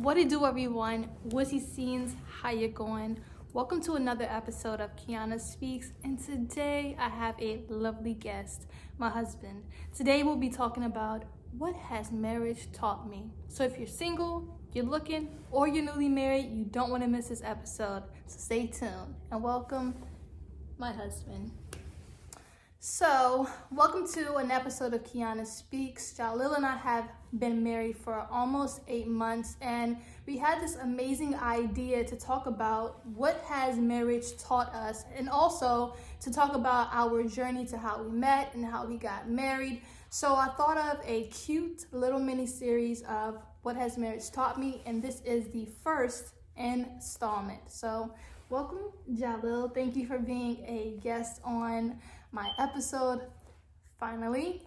What it do, everyone? Wizzy Scenes, how you going? Welcome to another episode of Keyona Speaks, and today I have a lovely guest, my husband. Today we'll be talking about what has marriage taught me. So if you're single, you're looking, or you're newly married, you don't want to miss this episode. So stay tuned and welcome my husband. So, welcome to an episode of Keyona Speaks. Jhalil and I have been married for almost eight months, and we had this amazing idea to talk about what has marriage taught us, and also to talk about our journey to how we met and how we got married. So, I thought of a cute little mini series of what has marriage taught me, and this is the first installment. So, welcome, Jhalil. Thank you for being a guest on my episode finally.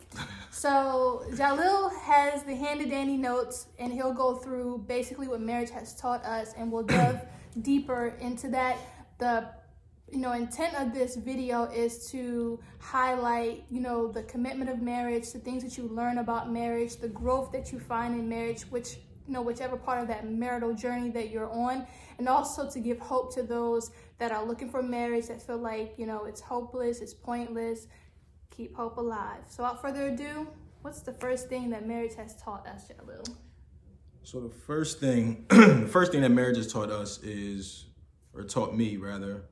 so Jalil has the handy dandy notes and he'll go through basically what marriage has taught us and we'll delve deeper into that. The you know intent of this video is to highlight you know the commitment of marriage the things that you learn about marriage the growth that you find in marriage which you know whichever part of that marital journey that you're on and also to give hope to those that are looking for marriage that feel like, you know, it's hopeless, it's pointless. Keep hope alive. So, without further ado, what's the first thing that marriage has taught us, Jhalil? So the first thing, the first thing that marriage has taught us is, or taught me rather,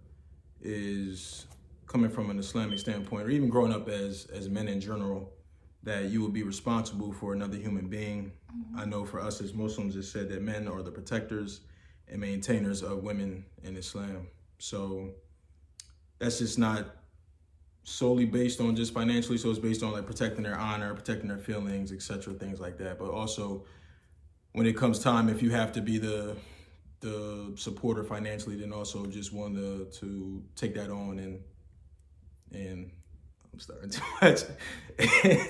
is coming from an Islamic standpoint, or even growing up as as men in general, that you will be responsible for another human being. Mm-hmm. I know for us as Muslims, it said that men are the protectors and maintainers of women in Islam. So that's just not solely based on just financially. So it's based on like protecting their honor, protecting their feelings, etc., things like that. But also, when it comes time, if you have to be the the supporter financially, then also just want to to take that on and and I'm starting to much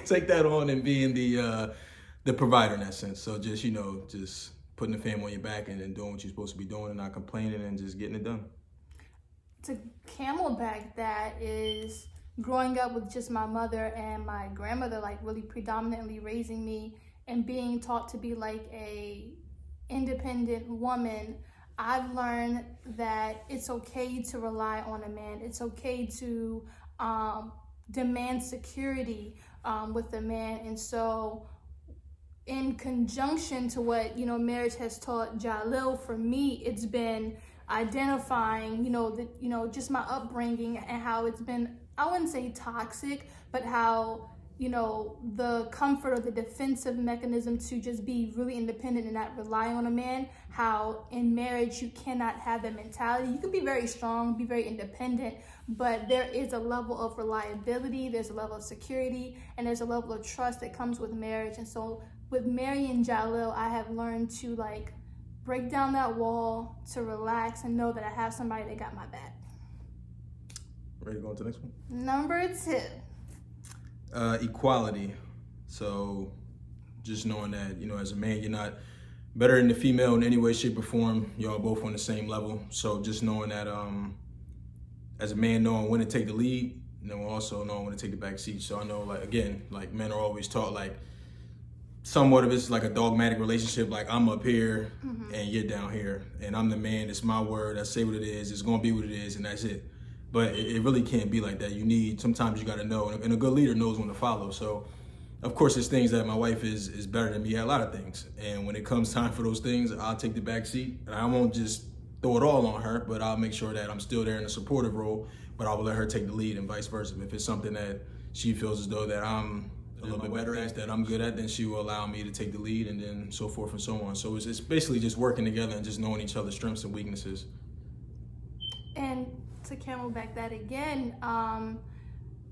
take that on and being the uh, the provider in that sense. So just you know just putting the family on your back and, and doing what you're supposed to be doing and not complaining and just getting it done. To camelback that is growing up with just my mother and my grandmother like really predominantly raising me and being taught to be like a independent woman. I've learned that it's okay to rely on a man. It's okay to um, demand security um, with a man and so in conjunction to what you know marriage has taught Jhalil for me it's been identifying, you know, the, you know, just my upbringing and how it's been, I wouldn't say toxic, but how, you know, the comfort or the defensive mechanism to just be really independent and not rely on a man, how in marriage you cannot have that mentality. You can be very strong, be very independent, but there is a level of reliability, there's a level of security, and there's a level of trust that comes with marriage. And so with Mary and Jhalil, I have learned to like break down that wall, to relax and know that I have somebody that got my back. Ready to go on to the next one? Number two. Uh, equality. So just knowing that, you know, as a man, you're not better than the female in any way, shape, or form. Y'all both on the same level. So just knowing that um as a man knowing when to take the lead, and then also knowing when to take the back seat. So I know like again, like men are always taught like somewhat of it's like a dogmatic relationship. Like I'm up here mm-hmm. and you're down here, and I'm the man. It's my word. I say what it is. It's gonna be what it is, and that's it. But it, it really can't be like that. You need sometimes you got to know, and a good leader knows when to follow. So, of course, there's things that my wife is is better than me at a lot of things, and when it comes time for those things, I'll take the back seat, and I won't just throw it all on her, but I'll make sure that I'm still there in a supportive role. But I will let her take the lead, and vice versa. If it's something that she feels as though that I'm a little bit better at that I'm good at, then she will allow me to take the lead and then so forth and so on. So it's, it's basically just working together and just knowing each other's strengths and weaknesses. And to camelback that again, um,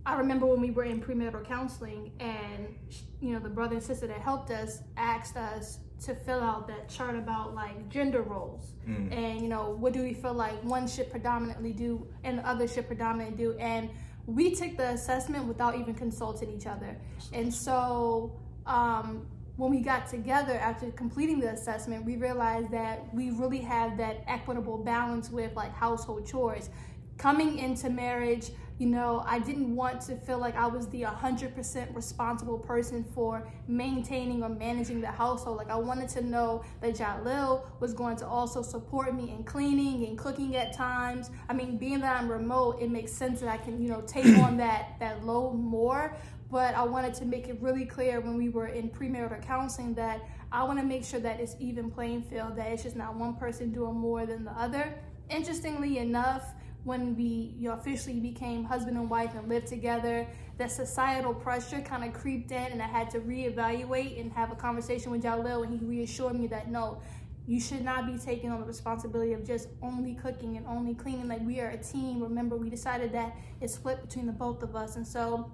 I remember when we were in premarital counseling and you know the brother and sister that helped us asked us to fill out that chart about like gender roles mm. and you know what do we feel like one should predominantly do and the other should predominantly do and we took the assessment without even consulting each other. And so um, when we got together after completing the assessment, we realized that we really have that equitable balance with like household chores. Coming into marriage, you know, I didn't want to feel like I was the 100% responsible person for maintaining or managing the household. Like I wanted to know that Jhalil was going to also support me in cleaning and cooking at times. I mean, being that I'm remote, it makes sense that I can, you know, take on that that load more. But I wanted to make it really clear when we were in premarital counseling that I want to make sure that it's even playing field, that it's just not one person doing more than the other. Interestingly enough, when we you officially became husband and wife and lived together, that societal pressure kind of creeped in, and I had to reevaluate and have a conversation with Jhalil, and he reassured me that no, you should not be taking on the responsibility of just only cooking and only cleaning. Like we are a team. Remember, we decided that it's split between the both of us, and so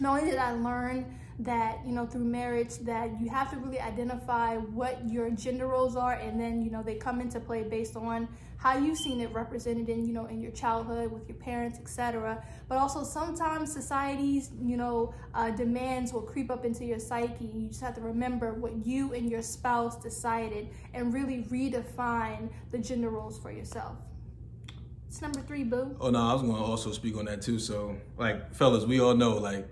not only did I learn that you know through marriage that you have to really identify what your gender roles are and then you know they come into play based on how you've seen it represented in you know in your childhood with your parents etc but also sometimes society's you know uh, demands will creep up into your psyche. You just have to remember what you and your spouse decided and really redefine the gender roles for yourself. It's number three boo. Oh no i was going to also speak on that too. So like fellas we all know like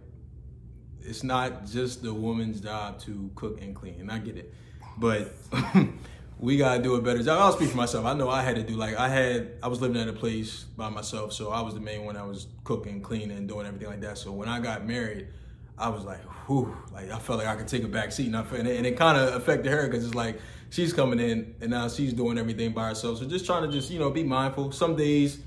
it's not just the woman's job to cook and clean, and I get it, but we gotta do a better job. I'll speak for myself. I know I had to do like I had. I was living at a place by myself, so I was the main one. I was cooking, cleaning, and doing everything like that. So when I got married, I was like, whew, like I felt like I could take a back seat, and, I, and it, it kind of affected her because it's like she's coming in and now she's doing everything by herself. So just trying to just you know be mindful. Some days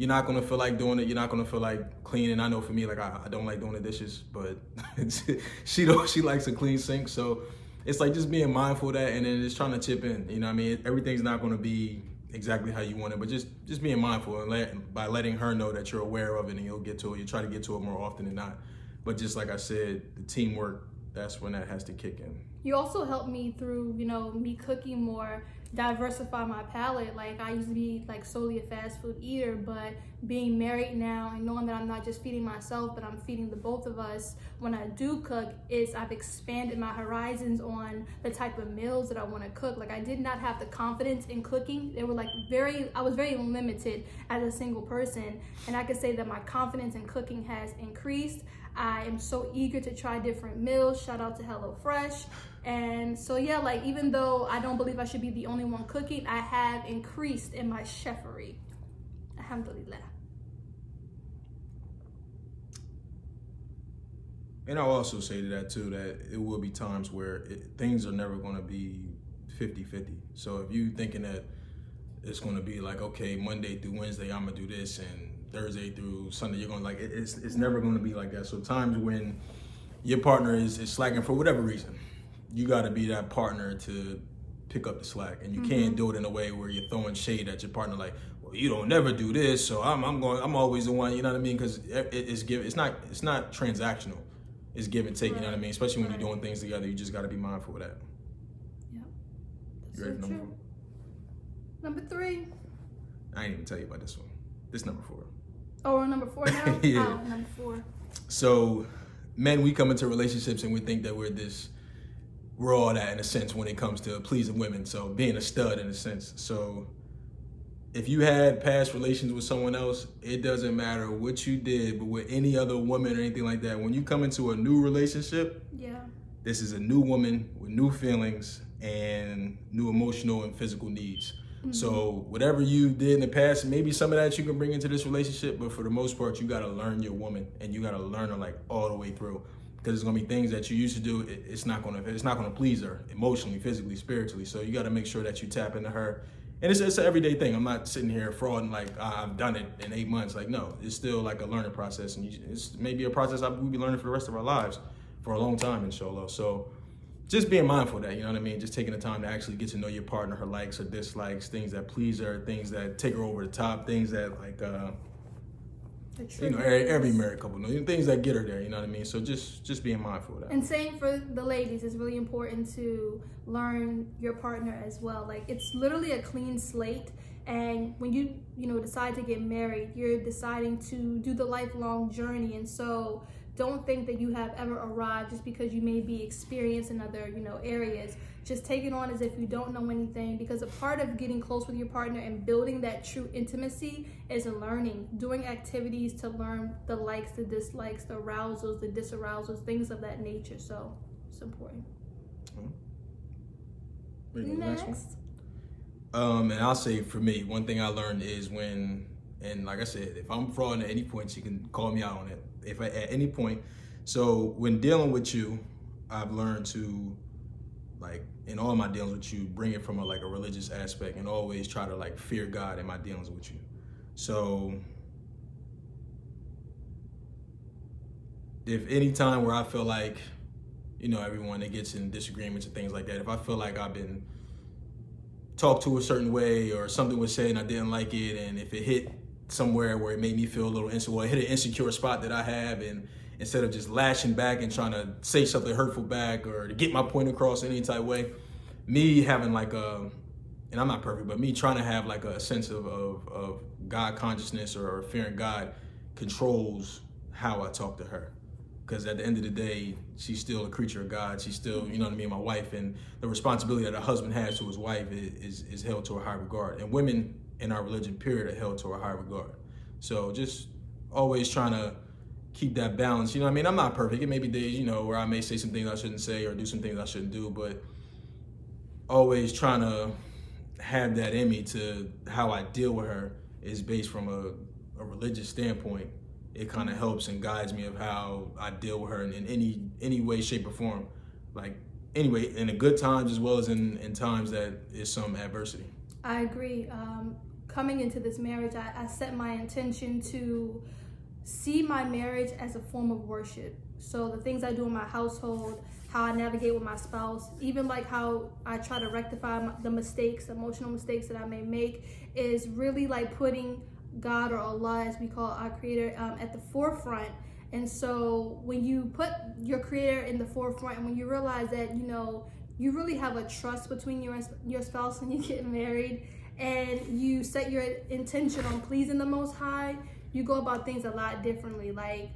you're not gonna feel like doing it. You're not gonna feel like cleaning. I know for me, like I, I don't like doing the dishes, but she don't. She likes a clean sink, so it's like just being mindful of that, and then just trying to chip in. You know, I mean, everything's not gonna be exactly how you want it, but just just being mindful and let, by letting her know that you're aware of it, and you'll get to it. You try to get to it more often than not. But just like I said, the teamwork. That's when that has to kick in. You also helped me through, you know, me cooking more diversify my palate. Like I used to be like solely a fast food eater, but being married now and knowing that I'm not just feeding myself, but I'm feeding the both of us when I do cook, is I've expanded my horizons on the type of meals that I want to cook. Like I did not have the confidence in cooking. They were like very I was very limited as a single person. And I could say that my confidence in cooking has increased. I am so eager to try different meals. Shout out to HelloFresh. And so, yeah, like even though I don't believe I should be the only one cooking, I have increased in my chefery. Alhamdulillah. And I'll also say to that too that it will be times where it, things are never going to be 50 50. So if you thinking that it's going to be like, okay, Monday through Wednesday, I'm going to do this, and Thursday through Sunday, you're going to like, it, it's, it's never going to be like that. So times when your partner is, is slacking for whatever reason, you got to be that partner to pick up the slack, and you mm-hmm. can't do it in a way where you're throwing shade at your partner, like, well, you don't never do this, so I'm, I'm going, I'm always the one, you know what I mean? Because it, it's give, it's not, it's not transactional. It's give and take, right. you know what I mean? Especially when right. you're doing things together, you just got to be mindful of that. Yep. That's so number true. Number three. I ain't even tell you about this one. This number four. Oh, we're number four now. yeah. Oh, number four. So, men, we come into relationships and we think that we're this we're all that in a sense when it comes to pleasing women. So being a stud in a sense. So if you had past relations with someone else, it doesn't matter what you did, but with any other woman or anything like that, when you come into a new relationship, yeah, this is a new woman with new feelings and new emotional and physical needs. Mm-hmm. So whatever you did in the past, maybe some of that you can bring into this relationship, but for the most part, you got to learn your woman and you got to learn her like all the way through because it's gonna be things that you used to do. It, it's not gonna it's not gonna please her emotionally, physically, spiritually. So you got to make sure that you tap into her. And it's, it's an everyday thing. I'm not sitting here frauding like I've done it in eight months. Like no, it's still like a learning process, and you, it's maybe a process we'll be learning for the rest of our lives for a long time, inshallah. So just being mindful of that, you know what I mean? Just taking the time to actually get to know your partner, her likes, her dislikes, things that please her, things that take her over the top, things that like uh, you know, every, every, married couple knows things that get her there. You know what I mean? So just just being mindful of that. And same for the ladies, it's really important to learn your partner as well. Like it's literally a clean slate. And when you you know decide to get married, you're deciding to do the lifelong journey. And so don't think that you have ever arrived just because you may be experienced in other you know areas just take it on as if you don't know anything because a part of getting close with your partner and building that true intimacy is learning, doing activities to learn the likes, the dislikes, the arousals, the disarousals, things of that nature. So it's important. Next. Um, and I'll say for me, one thing I learned is when, and like I said, if I'm frauding at any point, she can call me out on it. If I, at any point, so when dealing with you, I've learned to like in all my dealings with you, bring it from a like a religious aspect and always try to like fear God in my dealings with you. So if any time where I feel like, you know, everyone that gets in disagreements and things like that, if I feel like I've been talked to a certain way or something was said and I didn't like it, and if it hit somewhere where it made me feel a little insecure, it hit an insecure spot that I have, and instead of just lashing back and trying to say something hurtful back or to get my point across any type of way, me having like a, and I'm not perfect, but me trying to have like a sense of, of, of God consciousness or, or fearing God controls how I talk to her. Because at the end of the day, she's still a creature of God. She's still, you know what I mean, my wife. And the responsibility that a husband has to his wife is, is, is held to a high regard. And women in our religion, period, are held to a high regard. So just always trying to keep that balance. You know, I mean, I'm not perfect. It may be days, you know, where I may say some things I shouldn't say or do some things I shouldn't do, but always trying to have that in me to how I deal with her is based from a, a religious standpoint. It kind of helps and guides me of how I deal with her in, in, any any way, shape, or form. Like anyway, in the good times as well as in, in times that is some adversity. I agree. Um, coming into this marriage, I, I set my intention to see my marriage as a form of worship. So the things I do in my household, how I navigate with my spouse, even like how I try to rectify the mistakes, emotional mistakes that I may make, is really like putting God or Allah, as we call our Creator, um, at the forefront. And so when you put your Creator in the forefront, and when you realize that you know you really have a trust between your your spouse when you get married, and you set your intention on pleasing the Most High, you go about things a lot differently. Like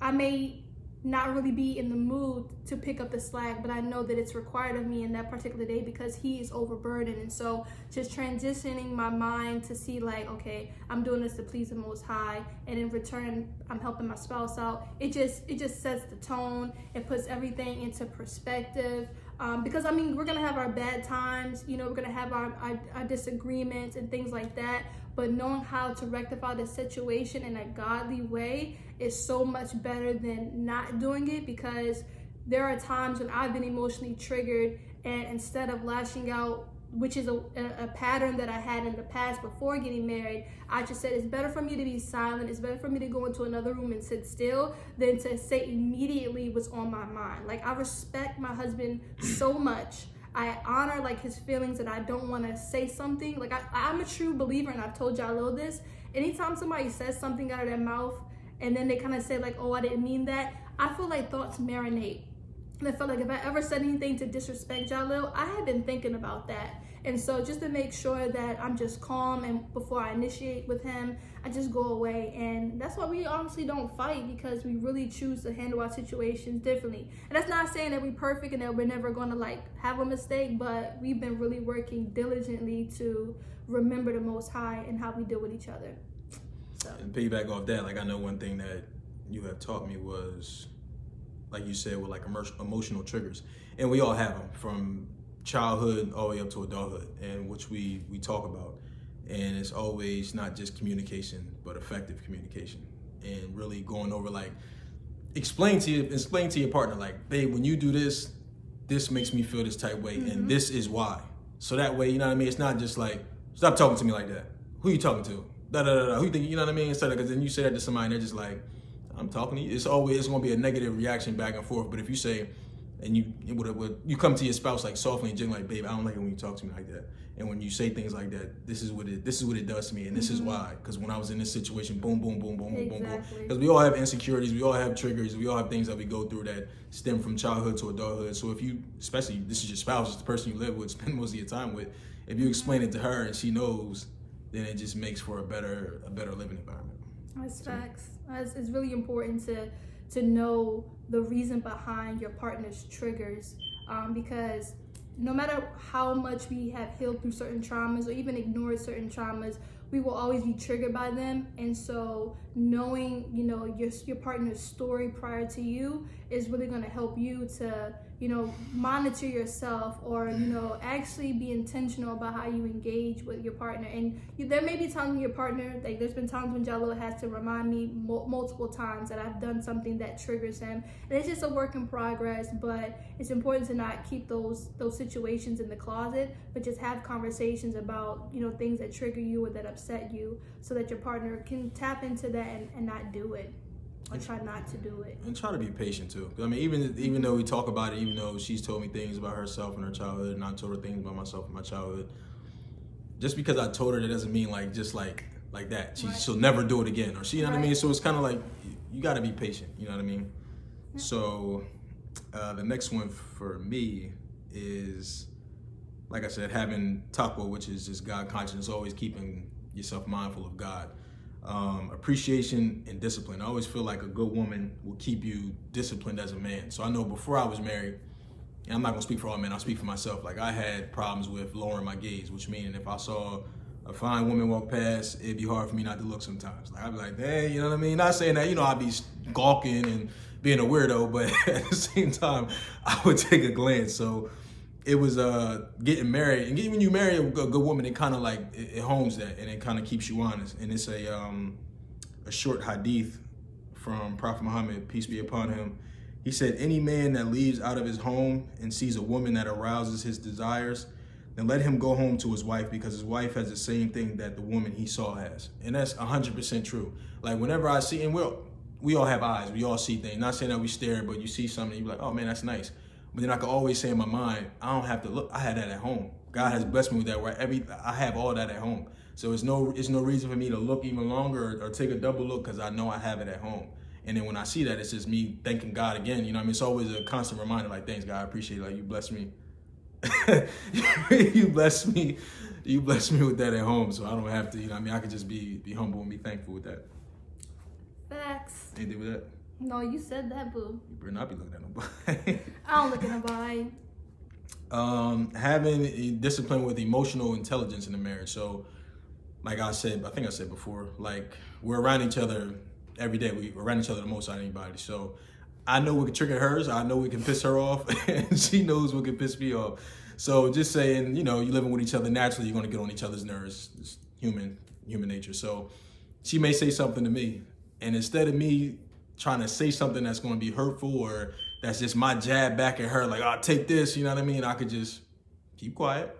I may not really be in the mood to pick up the slack, but I know that it's required of me in that particular day because he is overburdened. And so just transitioning my mind to see like, okay, I'm doing this to please the most high and in return I'm helping my spouse out. It just it just sets the tone. It puts everything into perspective. Um, because I mean, we're gonna have our bad times, you know, we're gonna have our, our, our disagreements and things like that. But knowing how to rectify the situation in a godly way is so much better than not doing it because there are times when I've been emotionally triggered and instead of lashing out which is a, a, pattern that I had in the past before getting married. I just said it's better for me to be silent. It's better for me to go into another room and sit still than to say immediately what's on my mind. Like I respect my husband so much. I honor like his feelings and I don't want to say something. Like I, I'm a true believer and I've told y'all all this. Anytime somebody says something out of their mouth and then they kind of say like, oh, I didn't mean that, I feel like thoughts marinate and I felt like if I ever said anything to disrespect Jhalil, I had been thinking about that. And so just to make sure that I'm just calm and before I initiate with him, I just go away. And that's why we honestly don't fight because we really choose to handle our situations differently. And that's not saying that we're perfect and that we're never gonna like have a mistake, but we've been really working diligently to remember the most high and how we deal with each other. So. And piggyback off that, like I know one thing that you have taught me was like you said, with like emotional triggers, and we all have them from childhood all the way up to adulthood, and which we we talk about, and it's always not just communication, but effective communication, and really going over like explain to you explain to your partner like, babe, when you do this, this makes me feel this type way, mm-hmm. and this is why. So that way, you know what I mean. It's not just like stop talking to me like that. Who you talking to? Da da da da. Who you think? You know what I mean? Instead because then you say that to somebody, and they're just like I'm talking to you. It's always it's gonna be a negative reaction back and forth. But if you say, and you would, would you come to your spouse like softly and gently, like, babe, I don't like it when you talk to me like that. And when you say things like that, this is what it this is what it does to me, and this mm-hmm. is why. Because when I was in this situation, boom, boom, boom, boom, exactly. boom, boom, boom. Because we all have insecurities, we all have triggers, we all have things that we go through that stem from childhood to adulthood. So if you, especially this is your spouse, it's the person you live with, spend most of your time with. If you explain it to her and she knows, then it just makes for a better a better living environment. That's facts. It's, it's really important to to know the reason behind your partner's triggers um, because no matter how much we have healed through certain traumas or even ignored certain traumas, we will always be triggered by them. And so knowing, you know, your your partner's story prior to you is really going to help you to you know, monitor yourself or, you know, actually be intentional about how you engage with your partner. And you, there may be times when your partner, like there's been times when Jello has to remind me mo- multiple times that I've done something that triggers him. And it's just a work in progress, but it's important to not keep those those situations in the closet, but just have conversations about, you know, things that trigger you or that upset you so that your partner can tap into that and, and not do it or try not to do it. And try to be patient too. I mean, even even though we talk about it, even though she's told me things about herself and her childhood, and I told her things about myself and my childhood. Just because I told her, that doesn't mean like just like like that. She right. she'll never do it again, or she, you know right. what I mean. So it's kind of like you got to be patient. You know what I mean. Yeah. So uh, the next one for me is, like I said, having taqwa, which is just God consciousness, always keeping yourself mindful of God um, appreciation and discipline. I always feel like a good woman will keep you disciplined as a man. So I know before I was married, and I'm not gonna speak for all men, I'll speak for myself. Like I had problems with lowering my gaze, which means if I saw a fine woman walk past, it'd be hard for me not to look sometimes. Like I'd be like, hey, you know what I mean? Not saying that, you know, I'd be gawking and being a weirdo, but at the same time, I would take a glance. So it was uh getting married and getting, when you marry a good, woman it kind of like it, it, homes that and it kind of keeps you honest and it's a um a short hadith from prophet muhammad peace be upon him. He said any man that leaves out of his home and sees a woman that arouses his desires then let him go home to his wife because his wife has the same thing that the woman he saw has. And that's 100% true. Like whenever i see and we we all have eyes we all see things. Not saying that we stare but you see something you're like oh man that's nice but then I can always say in my mind, I don't have to look. I had that at home. God has blessed me with that. Where every I have all that at home. So it's no it's no reason for me to look even longer or, or take a double look because I know I have it at home. And then when I see that, it's just me thanking God again. You know, I mean, it's always a constant reminder. Like, thanks God, I appreciate it. Like you blessed me. you blessed me. You blessed me with that at home, so I don't have to. You know, I mean, I could just be be humble and be thankful with that. Facts. Anything with that? No, you said that, boo. You better not be looking at nobody. I don't look at nobody. Um, having discipline with emotional intelligence in the marriage. So, like I said, I think I said before, like we're around each other every day. We, are around each other the most out of anybody. So, I know we can trigger hers. I know we can piss her off, and she knows what can piss me off. So, just saying, you know, you're living with each other naturally, you're going to get on each other's nerves. It's human, human nature. So, she may say something to me, and instead of me trying to say something that's going to be hurtful or that's just my jab back at her, like, I'll oh, take this, you know what I mean? I could just keep quiet.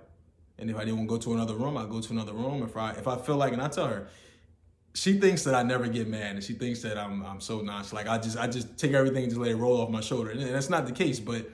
And if I didn't want to go to another room, I go to another room. If I if I feel like, and I tell her, she thinks that I never get mad, and she thinks that I'm I'm so nice. Like I just I just take everything and just let it roll off my shoulder, and that's not the case. But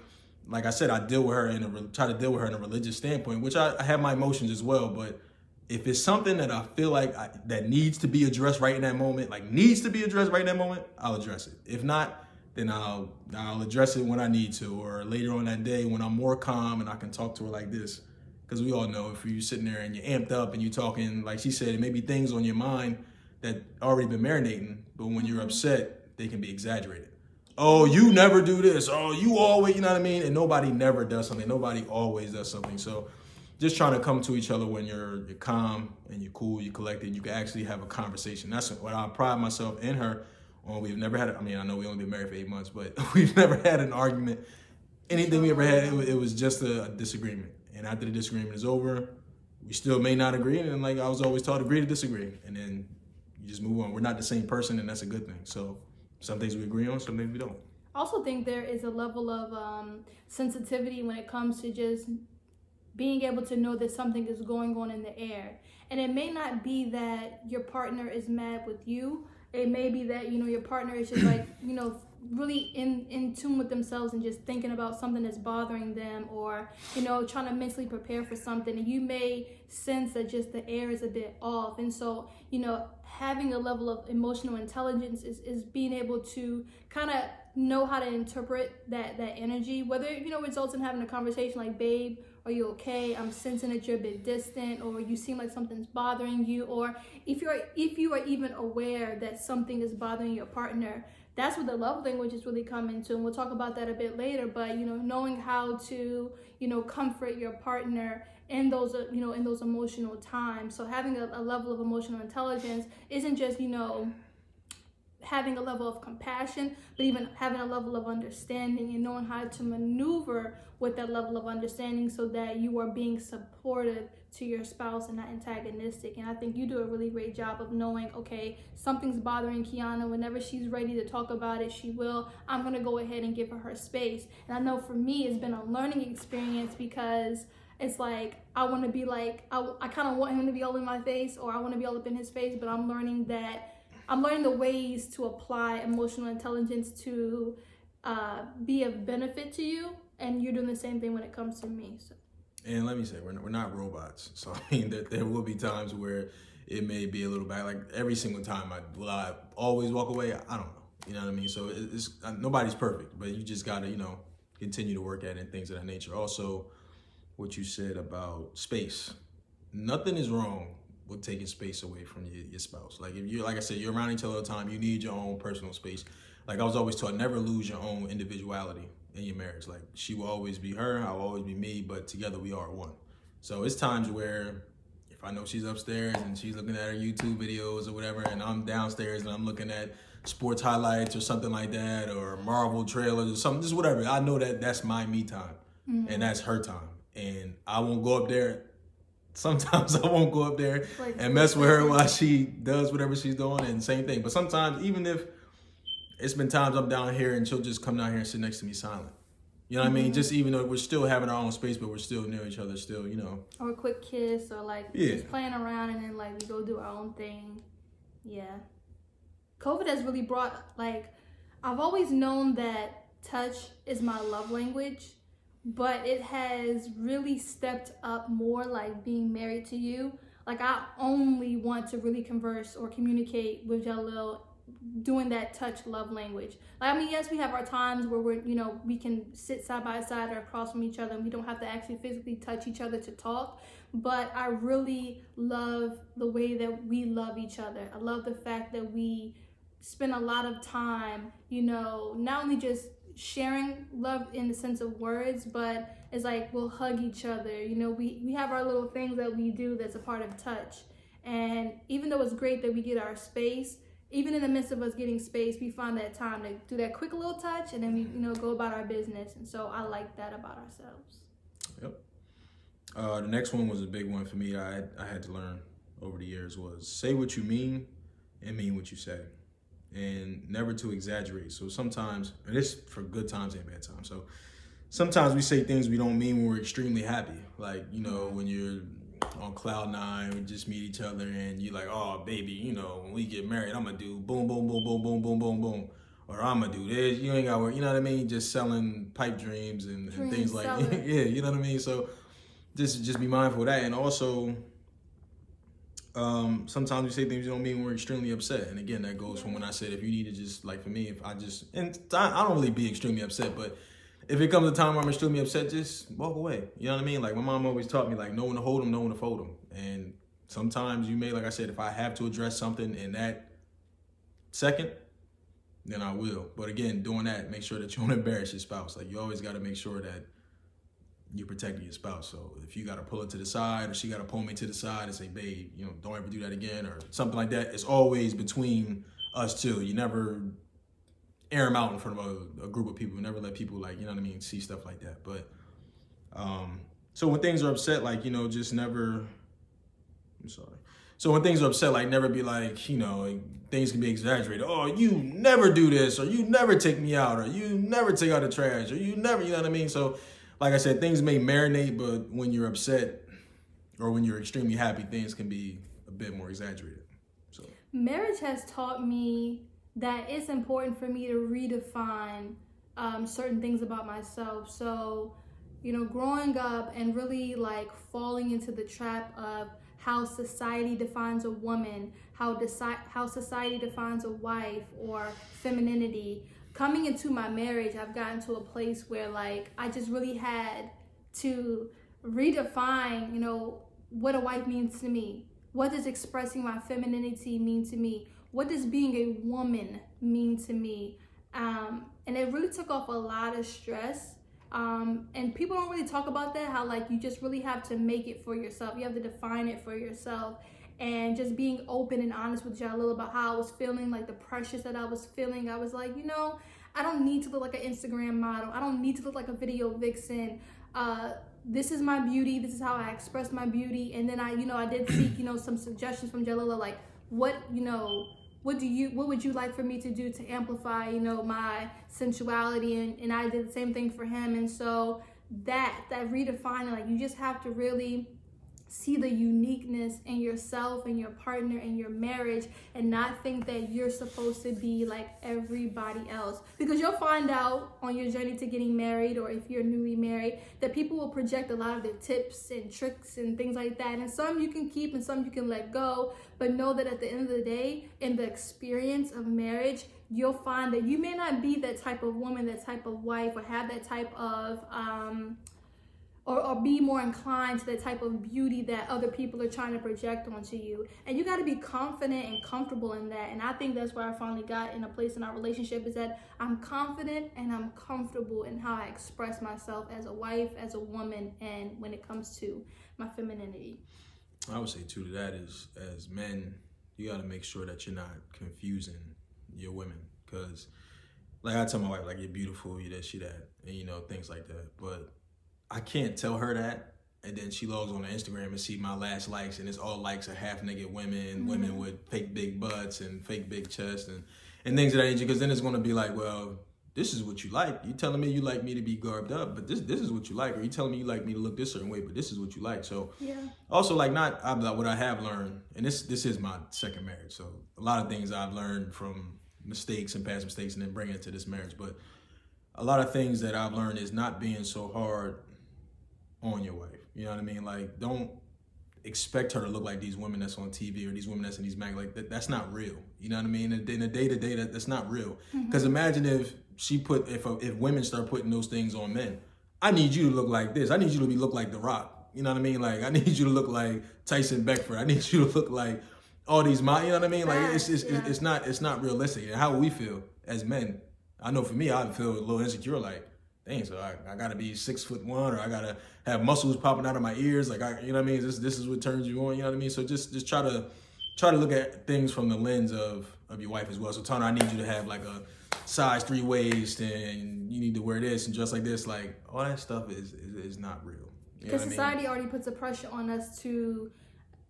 like I said, I deal with her in a try to deal with her in a religious standpoint, which I, I have my emotions as well. But if it's something that I feel like I, that needs to be addressed right in that moment, like needs to be addressed right in that moment, I'll address it. If not, then I'll I'll address it when I need to, or later on that day when I'm more calm and I can talk to her like this. Because we all know if you're sitting there and you're amped up and you're talking, like she said, it may be things on your mind that already been marinating, but when you're mm-hmm. upset, they can be exaggerated. Oh, you never do this. Oh, you always, you know what I mean? And nobody never does something. Nobody always does something. So just trying to come to each other when you're you're calm and you're cool, you're collected, you can actually have a conversation. That's what I pride myself in her on. We've never had. I mean, I know we only been married for eight months, but we've never had an argument. Anything we ever had, it, it was just a, disagreement. And after the disagreement is over, we still may not agree. And like I was always taught, agree to disagree, and then you just move on. We're not the same person, and that's a good thing. So some things we agree on, some things we don't. I also think there is a level of um, sensitivity when it comes to just being able to know that something is going on in the air. And it may not be that your partner is mad with you. It may be that, you know, your partner is just like, you know, really in, in tune with themselves and just thinking about something that's bothering them or, you know, trying to mentally prepare for something. And you may sense that just the air is a bit off. And so, you know, having a level of emotional intelligence is, is being able to kind of know how to interpret that that energy whether you know results in having a conversation like babe are you okay? I'm sensing that you're a bit distant or you seem like something's bothering you or if you're if you are even aware that something is bothering your partner that's what the love languages really come into and we'll talk about that a bit later but you know knowing how to you know comfort your partner in those you know in those emotional times. So having a, a level of emotional intelligence isn't just you know having a level of compassion, but even having a level of understanding and knowing how to maneuver with that level of understanding so that you are being supportive to your spouse and not antagonistic. And I think you do a really great job of knowing, okay, something's bothering Keyona. Whenever she's ready to talk about it, she will. I'm going to go ahead and give her her space. And I know for me, it's been a learning experience because it's like I want to be like I, I kind of want him to be all in my face or I want to be all up in his face, but I'm learning that I'm learning the ways to apply emotional intelligence to uh, be of benefit to you, and you're doing the same thing when it comes to me. So. And let me say, we're not, we're not robots, so I mean, there, there will be times where it may be a little bad. Like every single time, I will I always walk away. I don't know. You know what I mean? So it's uh, nobody's perfect, but you just gotta you know continue to work at it and things of that nature. Also, what you said about space, nothing is wrong with taking space away from your, your spouse. Like if you like I said, you're around each other all the time, you need your own personal space. Like I was always taught, never lose your own individuality in your marriage. Like she will always be her, I'll always be me, but together we are one. So it's times where if I know she's upstairs and she's looking at her YouTube videos or whatever, and I'm downstairs and I'm looking at sports highlights or something like that, or Marvel trailers or something, just whatever. I know that that's my me time, mm-hmm. and that's her time, and I won't go up there Sometimes I won't go up there like, and mess with her while she does whatever she's doing, and same thing. But sometimes, even if it's been times I'm down here and she'll just come down here and sit next to me silent. You know what mm-hmm. I mean? Mm-hmm. Just even though we're still having our own space, but we're still near each other, still, you know. Or a quick kiss, or like yeah. just playing around, and then like we go do our own thing. Yeah. COVID has really brought like I've always known that touch is my love language but it has really stepped up more like being married to you. Like I only want to really converse or communicate with Jhalil doing that touch love language. Like I mean, yes, we have our times where we're you know we can sit side by side or across from each other, and we don't have to actually physically touch each other to talk. But I really love the way that we love each other. I love the fact that we spend a lot of time, you know, not only just sharing love in the sense of words, but it's like we'll hug each other. You know, we, we have our little things that we do that's a part of touch. And even though it's great that we get our space, even in the midst of us getting space, we find that time to do that quick little touch and then we, you know, go about our business. And so I like that about ourselves. Yep. Uh, the next one was a big one for me. I I had to learn over the years was say what you mean and mean what you say and never to exaggerate. So sometimes, and this for good times and bad times. So sometimes we say things we don't mean when we're extremely happy. Like, you know, when you're on cloud nine, we just meet each other and you're like, oh, baby, you know, when we get married, I'm gonna do boom, boom, boom, boom, boom, boom, boom, boom. Or I'm gonna do this. You ain't got work. You know what I mean? Just selling pipe dreams and, and things like yeah. You know what I mean? So just just be mindful of that, and also um, sometimes we say things you don't mean we're extremely upset. And again, that goes from when I said if you need to just like for me, if I just and I don't really be extremely upset, but if it comes a time where I'm extremely upset, just walk away. You know what I mean? Like my mom always taught me, like know when to hold them, know when to fold them. And sometimes you may, like I said, if I have to address something in that second, then I will. But again, doing that, make sure that you don't embarrass your spouse. Like you always got to make sure that you're protecting your spouse. So if you got to pull it to the side or she got to pull me to the side and say, babe, you know, don't ever do that again or something like that, it's always between us two. You never air them out in front of a, a group of people. You never let people like, you know what I mean, see stuff like that. But, um, so when things are upset, like, you know, just never, I'm sorry. So when things are upset, like never be like, you know, things can be exaggerated. Oh, you never do this, or you never take me out, or you never take out the trash, or you never, you know what I mean? So like I said, things may marinate, but when you're upset or when you're extremely happy, things can be a bit more exaggerated. So marriage has taught me that it's important for me to redefine um, certain things about myself. So, you know, growing up and really like falling into the trap of how society defines a woman, how deci- how society defines a wife or femininity coming into my marriage, I've gotten to a place where like I just really had to redefine, you know, what a wife means to me. What does expressing my femininity mean to me? What does being a woman mean to me? Um, and it really took off a lot of stress. Um, and people don't really talk about that, how like you just really have to make it for yourself. You have to define it for yourself. And just being open and honest with Jhalil about how I was feeling, like the pressures that I was feeling. I was like, you know, I don't need to look like an Instagram model. I don't need to look like a video vixen. Uh, this is my beauty. This is how I express my beauty. And then I, you know, I did seek, you know, some suggestions from Jalila, like what, you know, what do you, what would you like for me to do to amplify, you know, my sensuality? And, and I did the same thing for him. And so that, that redefining, like you just have to really see the uniqueness in yourself and your partner and your marriage and not think that you're supposed to be like everybody else. Because you'll find out on your journey to getting married or if you're newly married that people will project a lot of their tips and tricks and things like that. And some you can keep and some you can let go. But know that at the end of the day in the experience of marriage you'll find that you may not be that type of woman that type of wife or have that type of um or, or be more inclined to the type of beauty that other people are trying to project onto you. And you got to be confident and comfortable in that. And I think that's where I finally got in a place in our relationship is that I'm confident and I'm comfortable in how I express myself as a wife, as a woman, and when it comes to my femininity. I would say too to that is as men, you got to make sure that you're not confusing your women because like I tell my wife like you're beautiful, you this, you that, and you know things like that. But I can't tell her that. And then she logs on to Instagram and see my last likes, and it's all likes of half naked women, mm-hmm. women with fake big butts and fake big chests, and and things of that nature. Because then it's going to be like, well, this is what you like. You're telling me you like me to be garbed up, but this this is what you like, or you telling me you like me to look this certain way, but this is what you like. So yeah. Also, like not I, what I have learned, and this this is my second marriage, so a lot of things I've learned from mistakes and past mistakes, and then bringing it to this marriage. But a lot of things that I've learned is not being so hard on your wife. You know what I mean? Like, don't expect her to look like these women that's on TV or these women that's in these mag. Like, that, that's not real. You know what I mean? In a day to day, that that's not real. Because mm-hmm. imagine if she put if if women start putting those things on men. I need you to look like this. I need you to be look like The Rock. You know what I mean? Like, I need you to look like Tyson Beckford. I need you to look like all these. You know what I mean? Like, it's it's, yeah. it's not it's not realistic. And how we feel as men. I know for me, I feel a little insecure. Like, dang, so I, I gotta be six foot one or I gotta have muscles popping out of my ears. Like I, you know what I mean? This this is what turns you on. You know what I mean? So just just try to try to look at things from the lens of of your wife as well. So Tana, I need you to have like a size three waist and you need to wear this and just like this. Like all that stuff is is, is not real. Because society I mean? already puts a pressure on us to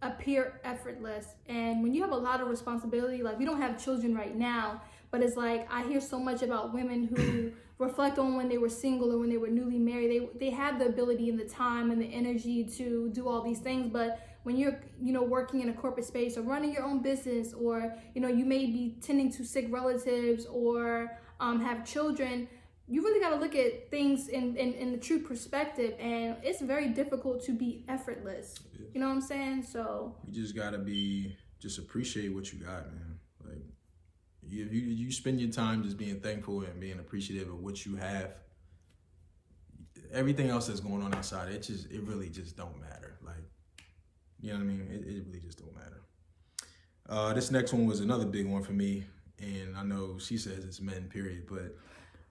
appear effortless. And when you have a lot of responsibility, like we don't have children right now, but it's like I hear so much about women who reflect on when they were single or when they were newly married. They they had the ability and the time and the energy to do all these things, but when you're you know working in a corporate space or running your own business or you know you may be tending to sick relatives or um, have children you really got to look at things in, in, in the true perspective and it's very difficult to be effortless yeah. you know what i'm saying so you just got to be just appreciate what you got man if you, you spend your time just being thankful and being appreciative of what you have everything else that's going on outside it just it really just don't matter. Like you know what i mean? It, it really just don't matter. Uh, this next one was another big one for me and i know she says it's men period but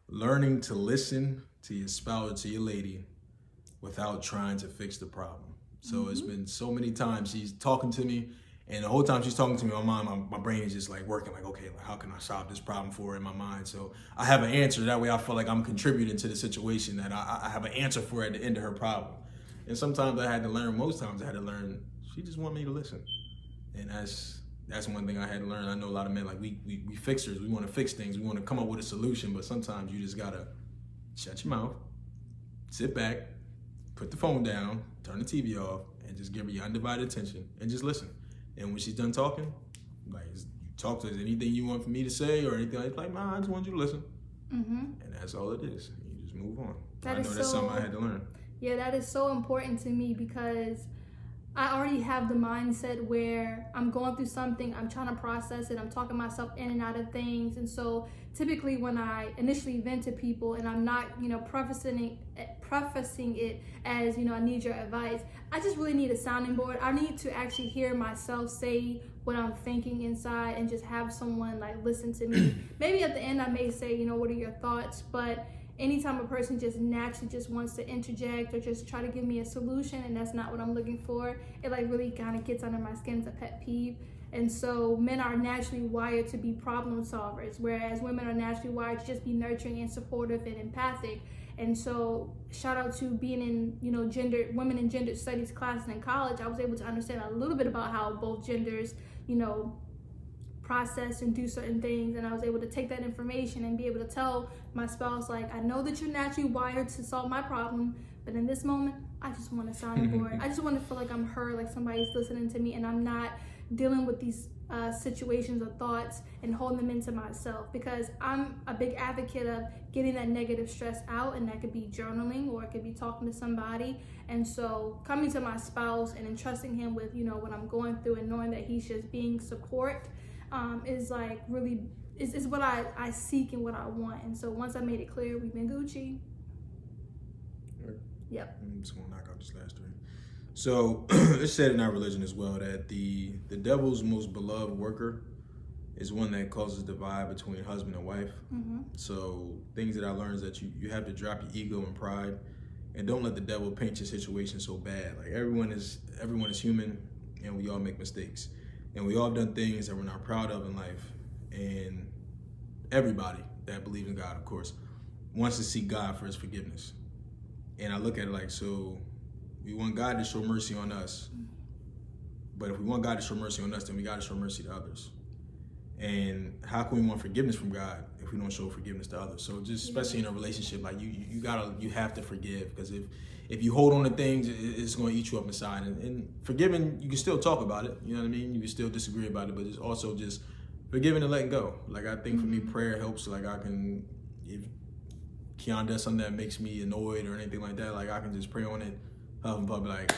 learning to listen to your spouse to your lady without trying to fix the problem. So mm-hmm. it's been so many times she's talking to me and the whole time she's talking to me, my mind, my, my brain is just like working, like, okay, like, how can I solve this problem for her in my mind? So I have an answer. That way I feel like I'm contributing to the situation, that I, I have an answer for at the end of her problem. And sometimes I had to learn, most times I had to learn, she just wanted me to listen. And that's that's one thing I had to learn. I know a lot of men, like, we, we, we fixers, we want to fix things, we want to come up with a solution, but sometimes you just got to shut your mouth, sit back, put the phone down, turn the TV off, and just give her your undivided attention and just listen. And when she's done talking, like you talk to her, anything you want for me to say or anything like, like, nah, I just want you to listen. Mm-hmm. And that's all it is. You just move on. That I know that's so, something I had to learn. Yeah, that is so important to me because I already have the mindset where I'm going through something, I'm trying to process it, I'm talking myself in and out of things. And so typically when I initially vent to people and I'm not, you know, prefacing it, prefacing it as, you know, I need your advice, I just really need a sounding board. I need to actually hear myself say what I'm thinking inside and just have someone like listen to me. Maybe at the end I may say, you know, what are your thoughts? But anytime a person just naturally just wants to interject or just try to give me a solution and that's not what I'm looking for, it like really kind of gets under my skin. It's a pet peeve. And so men are naturally wired to be problem solvers, whereas women are naturally wired to just be nurturing and supportive and empathic. And so shout out to being in, you know, gender women in gender studies classes in college. I was able to understand a little bit about how both genders, you know, process and do certain things and I was able to take that information and be able to tell my spouse like I know that you're naturally wired to solve my problem but in this moment I just want to sound board I just want to feel like I'm heard like somebody's listening to me and I'm not dealing with these uh, situations or thoughts and holding them into myself because I'm a big advocate of getting that negative stress out and that could be journaling or it could be talking to somebody. And so coming to my spouse and entrusting him with you know what I'm going through and knowing that he's just being support um, is like really is, is what I, I seek and what I want. And so once I made it clear, we've been Gucci. Yep. I'm just gonna knock out this last three. So it's said in our religion as well that the the devil's most beloved worker is one that causes divide between husband and wife. Mm-hmm. So things that I learned is that you, you have to drop your ego and pride and don't let the devil paint your situation so bad. Like everyone is everyone is human and we all make mistakes and we all done things that we're not proud of in life. And everybody that believes in God, of course, wants to seek God for His forgiveness. And I look at it like, so we want God to show mercy on us, but if we want God to show mercy on us, then we got to show mercy to others. And how can we want forgiveness from God if we don't show forgiveness to others? So just especially in a relationship, like you, you gotta, you have to forgive because if if you hold on to things, it's going to eat you up inside. And, and, forgiving, you can still talk about it. You know what I mean? You can still disagree about it, but it's also just forgiving and letting go. Like I think for me, mm-hmm. prayer helps. Like I can, if Keon does something that makes me annoyed or anything like that, like I can just pray on it, huff and puff, like,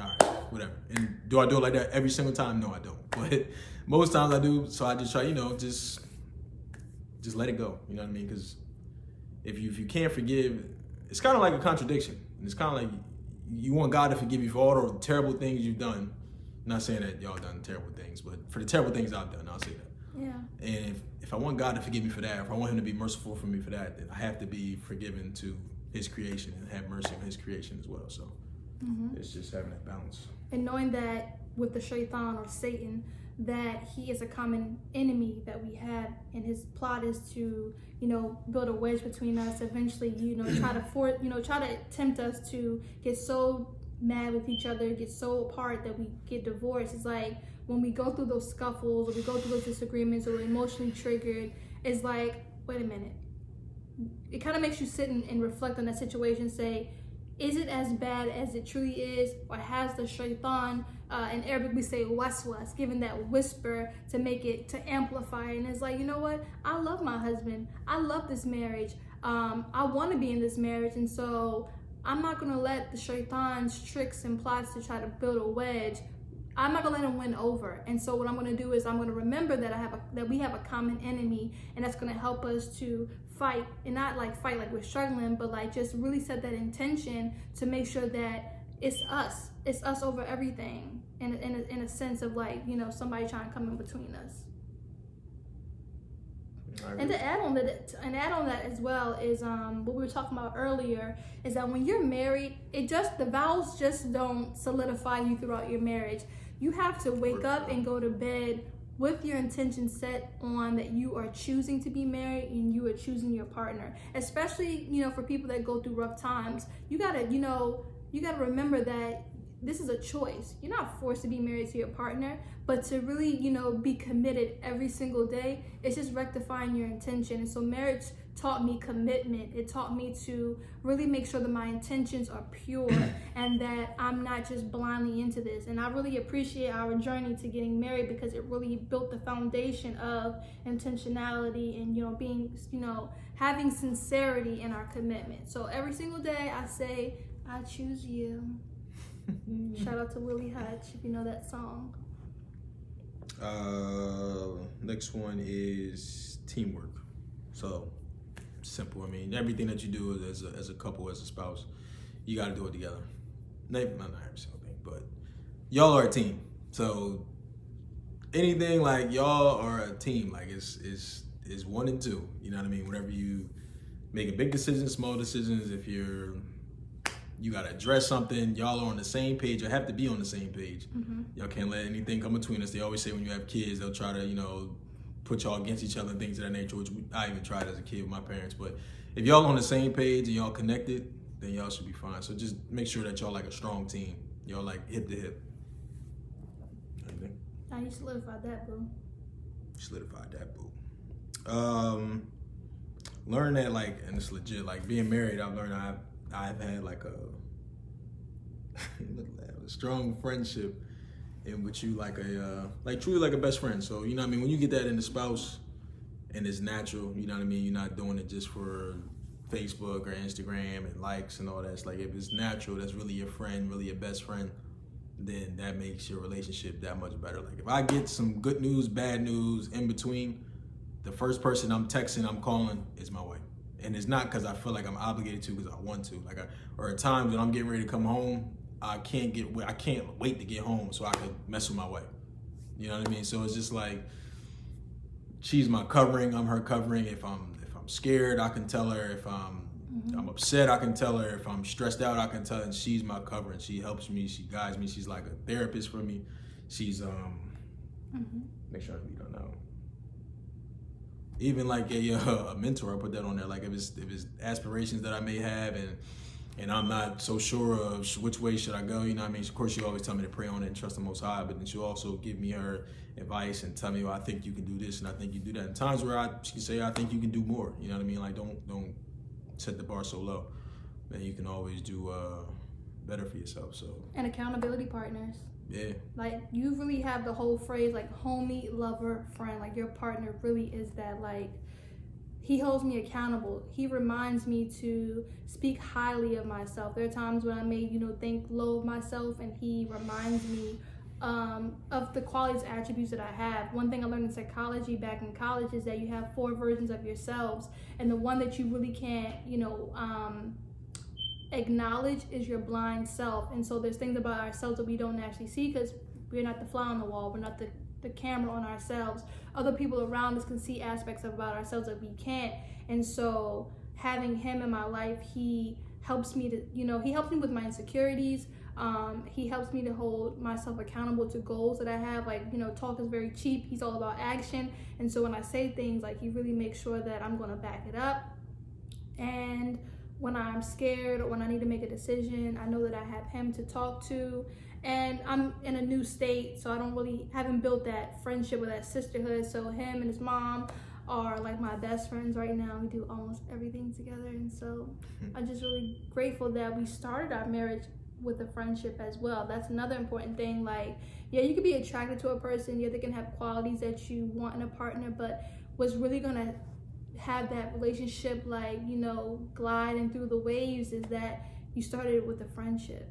all right, whatever. And do I do it like that every single time? No, I don't. But most times I do. So I just try, you know, just just let it go. You know what I mean? Because if you if you can't forgive, it's kind of like a contradiction it's kind of like you want God to forgive you for all the terrible things you've done. I'm not saying that y'all done terrible things, but for the terrible things I've done, I'll say that. Yeah. And if, if I want God to forgive me for that, if I want Him to be merciful for me for that, then I have to be forgiven to His creation and have mercy on His creation as well. So mm-hmm. it's just having that balance. And knowing that with the shaitan or Satan, that he is a common enemy that we have, and his plot is to you know, build a wedge between us. Eventually, you know, try to for you know, try to tempt us to get so mad with each other, get so apart that we get divorced. It's like when we go through those scuffles or we go through those disagreements or we're emotionally triggered, it's like, wait a minute. It kind of makes you sit and, and reflect on that situation, say, is it as bad as it truly is, or has the shaitan uh, in Arabic we say waswas, giving that whisper to make it to amplify. And it's like, you know what? I love my husband. I love this marriage. Um, I want to be in this marriage, and so I'm not gonna let the shaitan's tricks and plots to try to build a wedge. I'm not gonna let him win over. And so what I'm gonna do is I'm gonna remember that I have a that we have a common enemy, and that's gonna help us to fight and not like fight like we're struggling, but like just really set that intention to make sure that it's us. It's us over everything. In a, in a, in a sense of like you know somebody trying to come in between us. And to add on that and add on that as well is um what we were talking about earlier is that when you're married it just the vows just don't solidify you throughout your marriage. You have to wake up and go to bed with your intention set on that you are choosing to be married and you are choosing your partner. Especially you know for people that go through rough times you gotta you know you gotta remember that this is a choice. You're not forced to be married to your partner, but to really, you know, be committed every single day, it's just rectifying your intention. And so marriage taught me commitment. It taught me to really make sure that my intentions are pure and that I'm not just blindly into this. And I really appreciate our journey to getting married because it really built the foundation of intentionality and, you know, being, you know, having sincerity in our commitment. So every single day I say, I choose you. Shout out to Willie Hutch if you know that song. Uh, next one is teamwork. So simple. I mean, everything that you do as a, as a couple, as a spouse, you got to do it together. Not, not every single thing, but y'all are a team. So anything like y'all are a team. Like it's it's is one and two. You know what I mean? Whenever you make a big decision, small decisions, if you're you gotta address something, y'all are on the same page or have to be on the same page. Mm-hmm. Y'all can't let anything come between us. They always say when you have kids, they'll try to, you know, put y'all against each other and things of that nature, which I even tried as a kid with my parents. But if y'all on the same page and y'all connected, then y'all should be fine. So just make sure that y'all like a strong team. Y'all like hip to hip. How you solidified that, boo? Solidified that, boo. Um, learn that like, and it's legit. Like being married, I've learned I've I've had like a a strong friendship in which you like a uh, like truly like a best friend. So you know what I mean. When you get that in the spouse, and it's natural, you know what I mean. You're not doing it just for Facebook or Instagram and likes and all that. It's like if it's natural, that's really your friend, really your best friend. Then that makes your relationship that much better. Like if I get some good news, bad news in between, the first person I'm texting, I'm calling is my wife and it's not because I feel like I'm obligated to because I want to. Like, I, or at times when I'm getting ready to come home, I can't get, I can't wait to get home so I can mess with my wife. You know what I mean? So it's just like she's my covering. I'm her covering. If I'm if I'm scared, I can tell her. If I'm mm-hmm. I'm upset, I can tell her. If I'm stressed out, I can tell her. And she's my covering. She helps me. She guides me. She's like a therapist for me. She's um. Mm-hmm. Make sure I don't know even like a, uh, a mentor, I put that on there. Like if it's if it's aspirations that I may have and and I'm not so sure of which way should I go. You know, I mean, of course, she always tell me to pray on it and trust the Most High, but then she'll also give me her advice and tell me, well, I think you can do this and I think you do that. And times where I she can say, I think you can do more. You know what I mean? Like don't don't set the bar so low. Man, you can always do uh, better for yourself. So and accountability partners. Yeah. Like you really have the whole phrase like homie, lover, friend. Like your partner really is that like he holds me accountable. He reminds me to speak highly of myself. There are times when I may, you know, think low of myself and he reminds me um, of the qualities attributes that I have. One thing I learned in psychology back in college is that you have four versions of yourselves, and the one that you really can't, you know, um, acknowledge is your blind self. And so there's things about ourselves that we don't actually see because we're not the fly on the wall. We're not the, the camera on ourselves. Other people around us can see aspects of about ourselves that we can't. And so having him in my life, he helps me to, you know, he helps me with my insecurities. Um, he helps me to hold myself accountable to goals that I have. Like, you know, talk is very cheap. He's all about action. And so when I say things, like, he really makes sure that I'm going to back it up. And when I'm scared or when I need to make a decision. I know that I have him to talk to. And I'm in a new state, so I don't really haven't built that friendship or that sisterhood. So him and his mom are like my best friends right now. We do almost everything together. And so I'm just really grateful that we started our marriage with a friendship as well. That's another important thing. Like, yeah, you could be attracted to a person, yeah, they can have qualities that you want in a partner, but what's really gonna have that relationship like you know gliding through the waves is that you started with a friendship.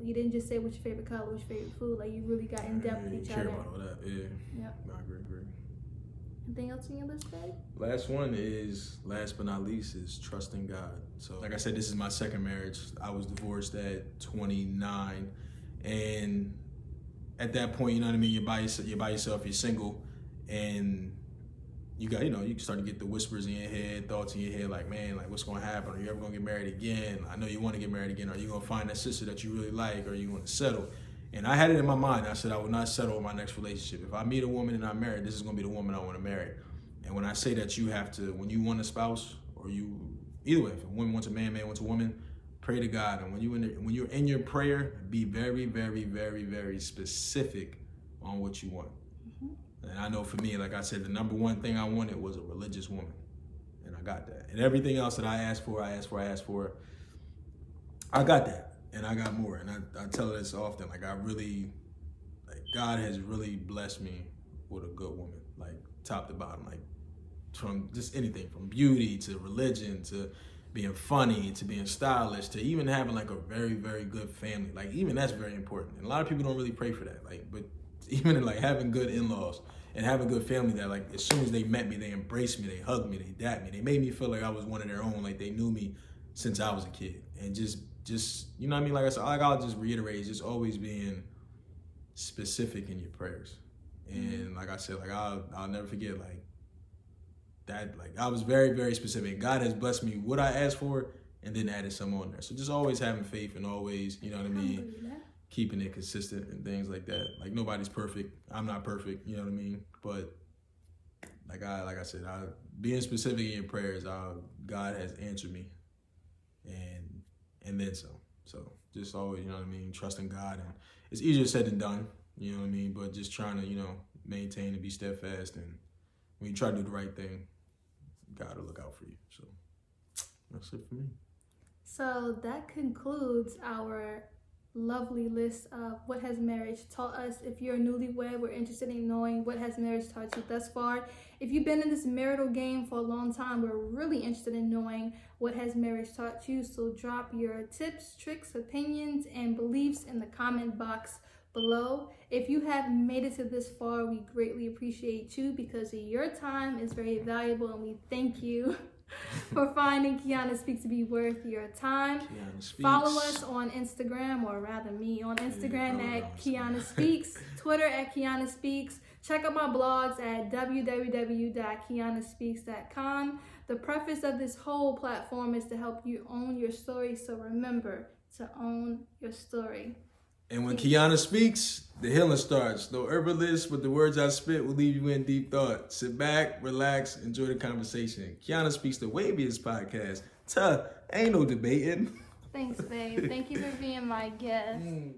You didn't just say what's your favorite color what's your favorite food like you really got in depth with each care other. about all that yeah. Yeah. I agree agree. Anything else in your list Dave? last one is last but not least is trusting God. So like I said this is my second marriage. I was divorced at 29 and at that point you know what I mean? You're by you're by yourself you're single. And you got, you know, you start to get the whispers in your head, thoughts in your head, like, man, like, what's going to happen? Are you ever going to get married again? I know you want to get married again. Are you going to find that sister that you really like? Or are you to settle? And I had it in my mind. I said, I will not settle in my next relationship. If I meet a woman and I'm married, this is going to be the woman I want to marry. And when I say that, you have to, when you want a spouse, or you, either way, if a woman wants a man, man wants a woman, pray to God. And when you in the, when you're in your prayer, be very, very, very, very specific on what you want. And I know for me, like I said, the number one thing I wanted was a religious woman. And I got that. And everything else that I asked for, I asked for, I asked for. I got that. And I got more. And I, I tell this often. Like I really like God has really blessed me with a good woman. Like top to bottom. Like from just anything from beauty to religion to being funny to being stylish to even having like a very very good family like even that's very important and a lot of people don't really pray for that like but even in like having good in-laws and having a good family that like as soon as they met me they embraced me they hugged me they dapped me they made me feel like i was one of their own like they knew me since i was a kid. And just just you know what i mean? Like i said like i'll just reiterate just always being specific in your prayers. And mm-hmm. like i said like i'll, I'll never forget like that like I was very very specific. God has blessed me what I asked for, and then added some on there. So just always having faith and always you know what I mean, keeping it consistent and things like that. Like nobody's perfect. I'm not perfect. You know what I mean. But like I like I said, I being specific in prayers, uh, God has answered me, and and then so. So just always you know what I mean, trusting God, and it's easier said than done. You know what I mean. But just trying to you know maintain and be steadfast and when you try to do the right thing, God will look out for you. So that's it for me. So that concludes our lovely list of what has marriage taught us. If you're a newlywed, we're interested in knowing what has marriage taught you thus far. If you've been in this marital game for a long time, we're really interested in knowing what has marriage taught you. So drop your tips, tricks, opinions, and beliefs in the comment box below. If you have made it to this far, we greatly appreciate you because your time is very valuable and we thank you for finding Keyona Speaks to be worth your time. Follow us on Instagram, or rather me on Instagram yeah, at Keyona Speaks, Twitter at Keyona Speaks. Check out my blogs at www.keyonaspeaks.com. The preface of this whole platform is to help you own your story, so remember to own your story. And when Keyona speaks, the healing starts. No herbalist, but the words I spit will leave you in deep thought. Sit back, relax, enjoy the conversation. Keyona speaks the Waviest podcast. Tuh, ain't no debating. Thanks, babe. Thank you for being my guest. Mm.